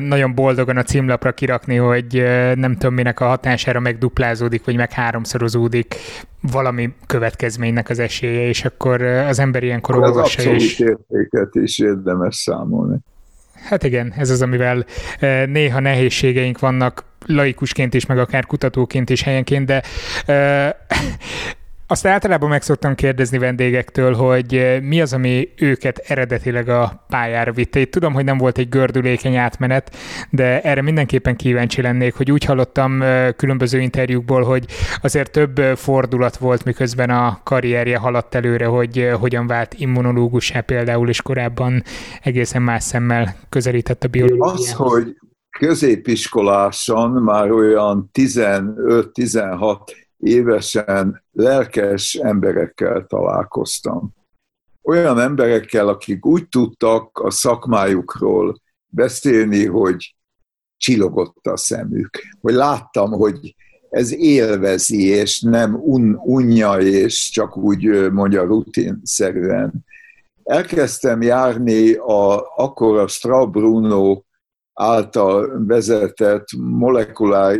nagyon boldogan a címlapra kirakni, hogy nem tudom minek a hatására megduplázódik, vagy meg háromszorozódik valami következménynek az esélye, és akkor az ember ilyenkor olvassa is. Az értéket is érdemes számolni. Hát igen, ez az, amivel néha nehézségeink vannak laikusként is, meg akár kutatóként is helyenként, de Azt általában meg szoktam kérdezni vendégektől, hogy mi az, ami őket eredetileg a pályára vitte. Itt tudom, hogy nem volt egy gördülékeny átmenet, de erre mindenképpen kíváncsi lennék, hogy úgy hallottam különböző interjúkból, hogy azért több fordulat volt, miközben a karrierje haladt előre, hogy hogyan vált immunológussá például, és korábban egészen más szemmel közelített a biológiához. Az, hogy középiskoláson már olyan 15-16 évesen lelkes emberekkel találkoztam. Olyan emberekkel, akik úgy tudtak a szakmájukról beszélni, hogy csillogott a szemük. Hogy láttam, hogy ez élvezi, és nem un, unja, és csak úgy mondja rutinszerűen. Elkezdtem járni a, akkor a Strabruno által vezetett molekulár,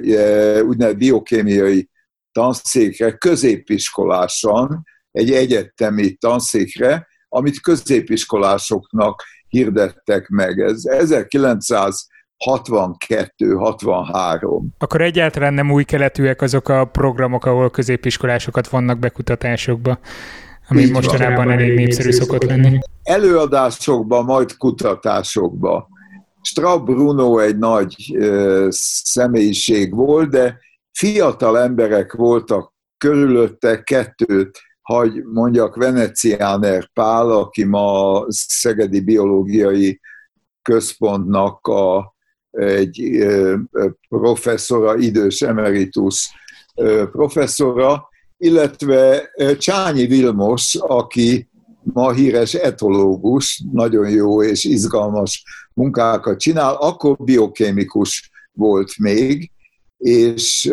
úgynevezett biokémiai tanszékre, középiskolásan, egy egyetemi tanszékre, amit középiskolásoknak hirdettek meg. Ez 1962-63. Akkor egyáltalán nem új keletűek azok a programok, ahol középiskolásokat vannak bekutatásokba, ami Így mostanában elég népszerű szokott lenni. Előadásokba, majd kutatásokba. Straub Bruno egy nagy személyiség volt, de fiatal emberek voltak körülötte, kettőt, hogy mondjak Veneciáner Pál, aki ma a Szegedi Biológiai Központnak a, egy professzora, idős emeritus professzora, illetve Csányi Vilmos, aki ma híres etológus, nagyon jó és izgalmas munkákat csinál, akkor biokémikus volt még, és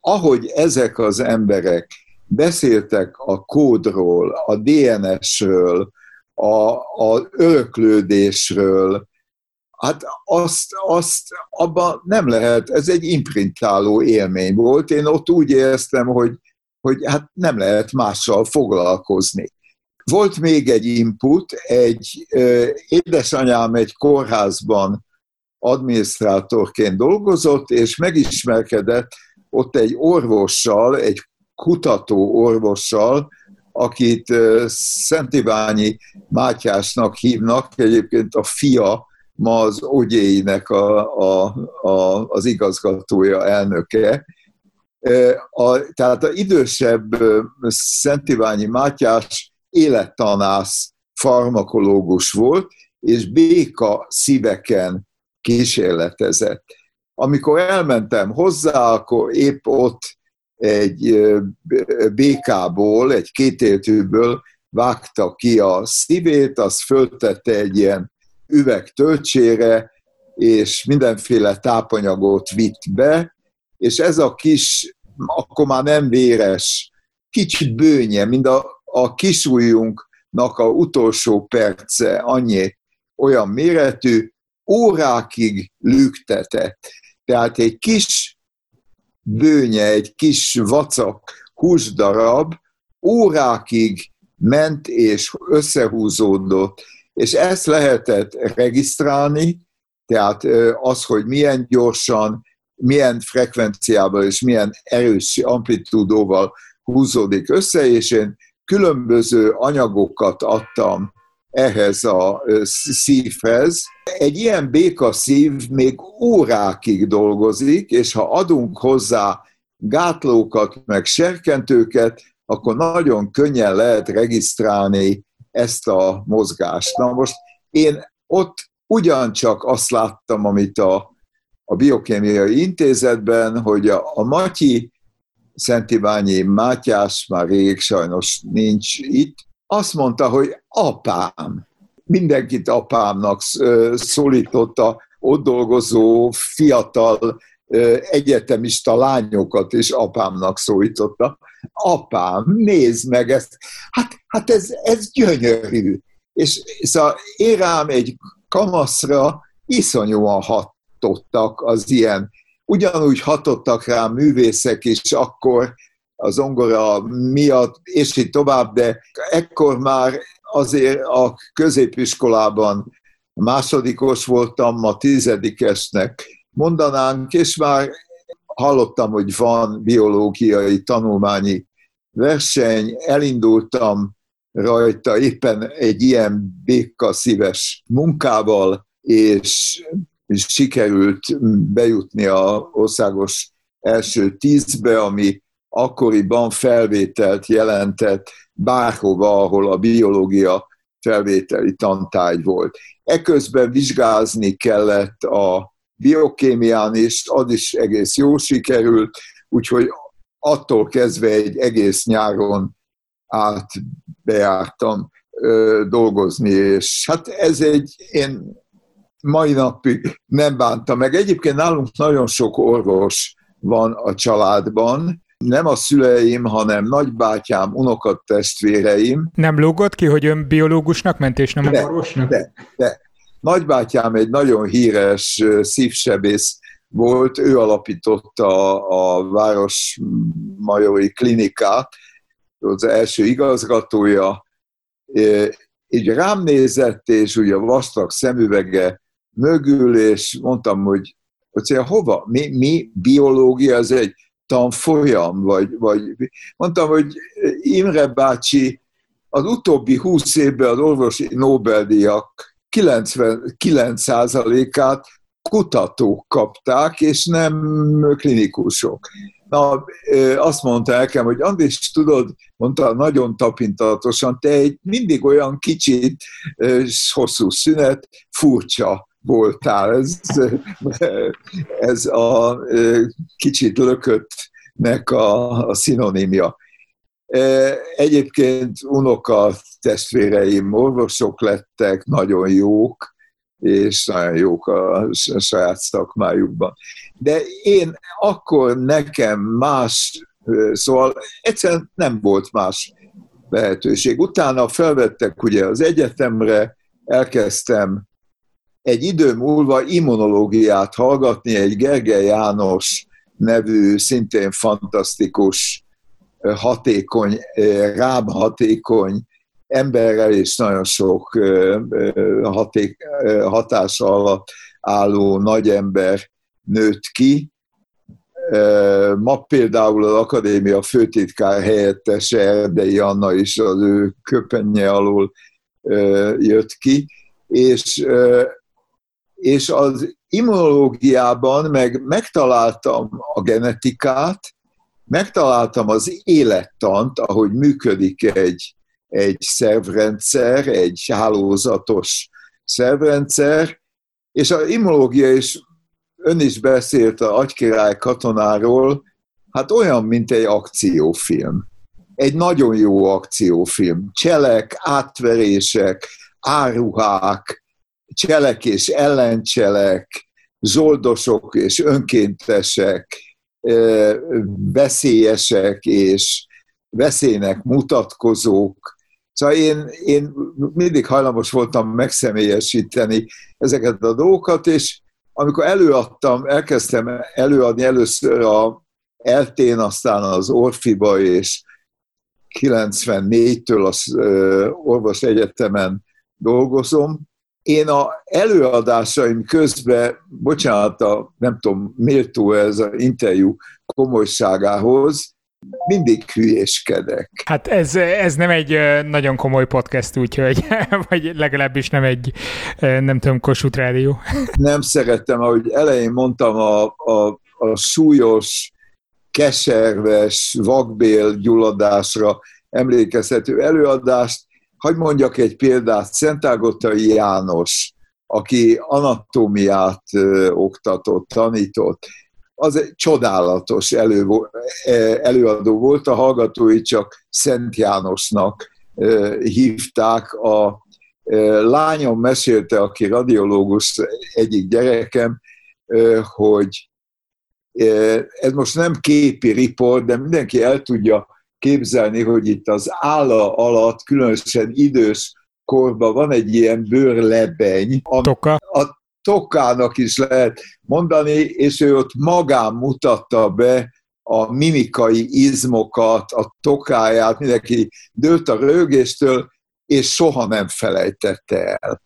ahogy ezek az emberek beszéltek a kódról, a DNS-ről, a, a öröklődésről, hát azt, azt abban nem lehet, ez egy imprintáló élmény volt. Én ott úgy éreztem, hogy, hogy hát nem lehet mással foglalkozni. Volt még egy input, egy édesanyám egy kórházban adminisztrátorként dolgozott, és megismerkedett ott egy orvossal, egy kutató orvossal, akit Szent Iványi Mátyásnak hívnak, egyébként a fia ma az ogyéinek a, a, a, az igazgatója, elnöke. A, tehát az idősebb Szent Iványi Mátyás élettanász farmakológus volt, és béka szíveken kísérletezett. Amikor elmentem hozzá, akkor épp ott egy békából, egy kétéltűből vágta ki a szívét, azt föltette egy ilyen üveg töltsére, és mindenféle tápanyagot vitt be, és ez a kis, akkor már nem véres, kicsit bőnye, mint a, a kisújunknak a utolsó perce, annyi olyan méretű, órákig lüktetett. Tehát egy kis bőnye, egy kis vacak húsdarab órákig ment és összehúzódott, és ezt lehetett regisztrálni, tehát az, hogy milyen gyorsan, milyen frekvenciával és milyen erős amplitúdóval húzódik össze, és én különböző anyagokat adtam ehhez a szívhez. Egy ilyen békaszív még órákig dolgozik, és ha adunk hozzá gátlókat, meg serkentőket, akkor nagyon könnyen lehet regisztrálni ezt a mozgást. Na most én ott ugyancsak azt láttam, amit a, a biokémiai intézetben, hogy a, a Matyi Szent Iványi Mátyás már rég sajnos nincs itt, azt mondta, hogy apám, mindenkit apámnak szólította, ott dolgozó fiatal egyetemista lányokat is apámnak szólította. Apám, nézd meg ezt, hát, hát ez, ez gyönyörű. És szóval én rám egy kamaszra iszonyúan hatottak az ilyen, ugyanúgy hatottak rám művészek is akkor, az ongora miatt, és így tovább, de ekkor már azért a középiskolában másodikos voltam, ma tizedikesnek mondanánk, és már hallottam, hogy van biológiai tanulmányi verseny, elindultam rajta éppen egy ilyen békaszíves munkával, és sikerült bejutni a országos első tízbe, ami akkoriban felvételt jelentett bárhova, ahol a biológia felvételi tantágy volt. Eközben vizsgázni kellett a biokémián is, az is egész jó sikerült, úgyhogy attól kezdve egy egész nyáron át bejártam dolgozni, és hát ez egy, én mai napig nem bántam meg. Egyébként nálunk nagyon sok orvos van a családban, nem a szüleim, hanem nagybátyám, unokatestvéreim. Nem lógott ki, hogy ön biológusnak ment, és nem de, orvosnak? De, de. Nagybátyám egy nagyon híres szívsebész volt, ő alapította a, a Városmajori klinikát, az első igazgatója, így rám nézett, és ugye vastag szemüvege mögül, és mondtam, hogy, hogy hova? Mi, mi biológia, ez egy tanfolyam, vagy, vagy mondtam, hogy Imre bácsi az utóbbi húsz évben az orvosi Nobel-díjak 99%-át kutatók kapták, és nem klinikusok. Na, azt mondta nekem, hogy Andris, tudod, mondta nagyon tapintatosan, te egy mindig olyan kicsit hosszú szünet, furcsa voltál. Ez, ez a kicsit lököttnek a, a szinonimja. Egyébként unoka testvéreim orvosok lettek, nagyon jók, és nagyon jók a saját szakmájukban. De én akkor nekem más, szóval egyszerűen nem volt más lehetőség. Utána felvettek ugye az egyetemre, elkezdtem egy idő múlva immunológiát hallgatni, egy Gergely János nevű, szintén fantasztikus, hatékony, rám hatékony emberrel és nagyon sok haték, hatása alatt álló nagy ember nőtt ki. Ma például az akadémia főtitkár helyettese Erdei Anna is az ő köpenye alól jött ki, és és az immunológiában meg megtaláltam a genetikát, megtaláltam az élettant, ahogy működik egy, egy szervrendszer, egy hálózatos szervrendszer, és az immunológia is, ön is beszélt a agykirály katonáról, hát olyan, mint egy akciófilm. Egy nagyon jó akciófilm. Cselek, átverések, áruhák, cselek és ellencselek, zoldosok és önkéntesek, veszélyesek és veszélynek mutatkozók. Szóval én, én mindig hajlamos voltam megszemélyesíteni ezeket a dolgokat, és amikor előadtam, elkezdtem előadni először a eltén, aztán az Orfiba, és 94-től az orvos egyetemen dolgozom, én a előadásaim közben, bocsánat, a, nem tudom, méltó ez az interjú komolyságához, mindig hülyéskedek. Hát ez, ez nem egy nagyon komoly podcast, úgyhogy, vagy legalábbis nem egy, nem tudom, Kossuth Rádió. Nem szerettem, ahogy elején mondtam, a, a, a súlyos, keserves, vakbél gyulladásra emlékezhető előadást, Hagy mondjak egy példát, Szentágotai János, aki anatómiát oktatott, tanított, az egy csodálatos elő, előadó volt, a hallgatói csak Szent Jánosnak hívták. A lányom mesélte, aki radiológus, egyik gyerekem, hogy ez most nem képi riport, de mindenki el tudja képzelni, hogy itt az álla alatt, különösen idős korban van egy ilyen bőrlebeny. A, Toka. A tokának is lehet mondani, és ő ott magán mutatta be a mimikai izmokat, a tokáját, mindenki dőlt a rögéstől, és soha nem felejtette el.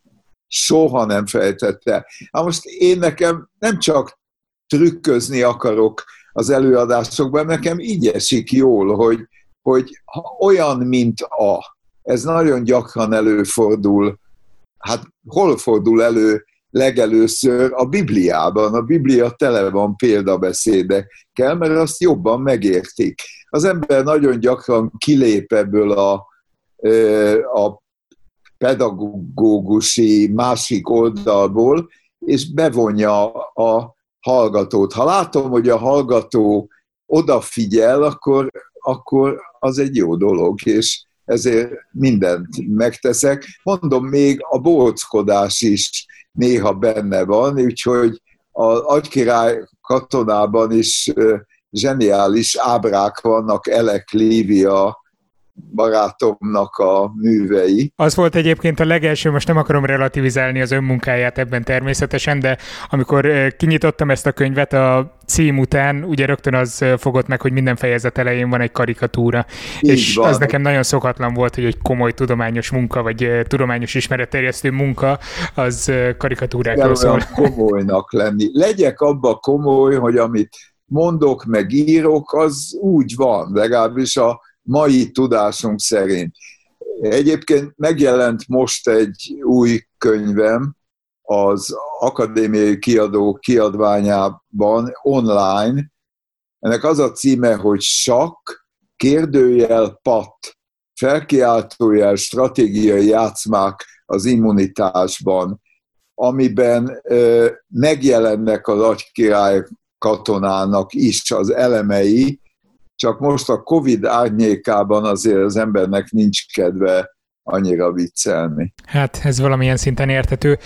Soha nem felejtette el. Na most én nekem nem csak trükközni akarok az előadásokban, nekem így esik jól, hogy hogy olyan, mint a. Ez nagyon gyakran előfordul, hát hol fordul elő legelőször a Bibliában. A Biblia tele van példabeszédekkel, mert azt jobban megértik. Az ember nagyon gyakran kilép ebből a, a pedagógusi másik oldalból, és bevonja a hallgatót. Ha látom, hogy a hallgató odafigyel, akkor, akkor az egy jó dolog, és ezért mindent megteszek. Mondom, még a bóckodás is néha benne van, úgyhogy az agykirály katonában is zseniális ábrák vannak Elek Lívia barátomnak a művei. Az volt egyébként a legelső, most nem akarom relativizálni az önmunkáját ebben természetesen, de amikor kinyitottam ezt a könyvet a cím után, ugye rögtön az fogott meg, hogy minden fejezet elején van egy karikatúra. Így és van. az nekem nagyon szokatlan volt, hogy egy komoly tudományos munka, vagy tudományos ismeretterjesztő munka, az karikatúrákról szól. komolynak lenni. Legyek abba komoly, hogy amit mondok, meg írok, az úgy van, legalábbis a mai tudásunk szerint. Egyébként megjelent most egy új könyvem az akadémiai kiadó kiadványában online. Ennek az a címe, hogy Sakk, kérdőjel pat, felkiáltójel stratégiai játszmák az immunitásban, amiben megjelennek az agykirály katonának is az elemei, csak most a Covid árnyékában azért az embernek nincs kedve annyira viccelni. Hát ez valamilyen szinten értető.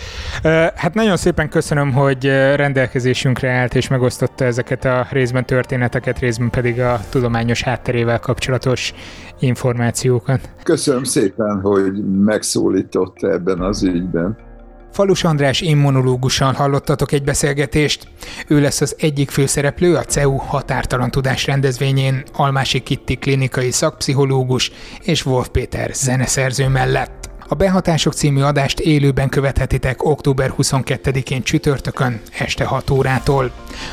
Hát nagyon szépen köszönöm, hogy rendelkezésünkre állt és megosztotta ezeket a részben történeteket, részben pedig a tudományos hátterével kapcsolatos információkat. Köszönöm szépen, hogy megszólított ebben az ügyben. Falus András immunológussal hallottatok egy beszélgetést. Ő lesz az egyik főszereplő a CEU határtalan tudás rendezvényén, Almási Kitti klinikai szakpszichológus és Wolf Péter zeneszerző mellett. A Behatások című adást élőben követhetitek október 22-én csütörtökön este 6 órától.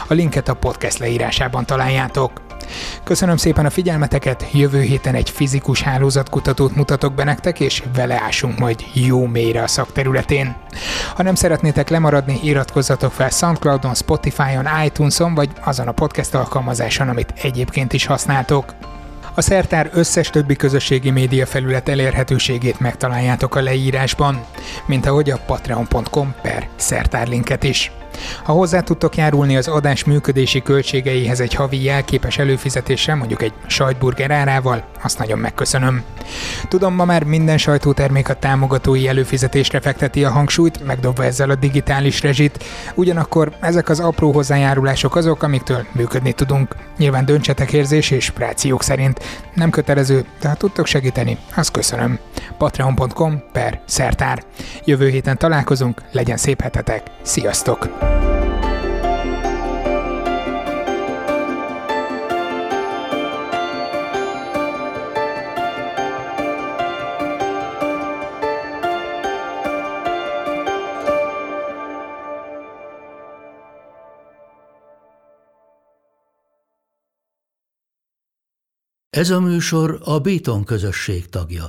A linket a podcast leírásában találjátok. Köszönöm szépen a figyelmeteket, jövő héten egy fizikus hálózatkutatót mutatok be nektek, és vele ásunk majd jó mélyre a szakterületén. Ha nem szeretnétek lemaradni, iratkozzatok fel Soundcloudon, Spotify-on, iTunes-on, vagy azon a podcast alkalmazáson, amit egyébként is használtok. A szertár összes többi közösségi média felület elérhetőségét megtaláljátok a leírásban, mint ahogy a patreon.com per szertárlinket is. Ha hozzá tudtok járulni az adás működési költségeihez egy havi jelképes előfizetéssel, mondjuk egy sajtburger árával, azt nagyon megköszönöm. Tudom, ma már minden sajtótermék a támogatói előfizetésre fekteti a hangsúlyt, megdobva ezzel a digitális rezsit, ugyanakkor ezek az apró hozzájárulások azok, amiktől működni tudunk. Nyilván döntsetek érzés és prációk szerint. Nem kötelező, de ha tudtok segíteni, azt köszönöm. patreon.com per szertár. Jövő héten találkozunk, legyen szép hetetek, sziasztok! Ez a műsor a Béton közösség tagja.